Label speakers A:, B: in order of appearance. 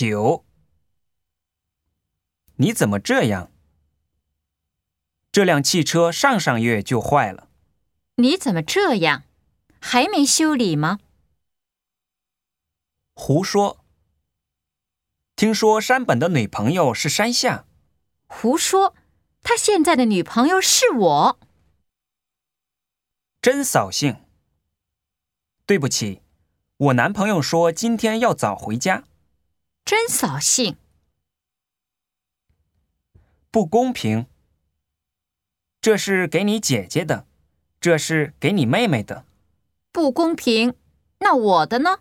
A: 九，你怎么这样？这辆汽车上上月就坏了。
B: 你怎么这样？还没修理吗？
A: 胡说！听说山本的女朋友是山下。
B: 胡说！他现在的女朋友是我。
A: 真扫兴！对不起，我男朋友说今天要早回家。
B: 真扫兴！
A: 不公平！这是给你姐姐的，这是给你妹妹的。
B: 不公平！那我的呢？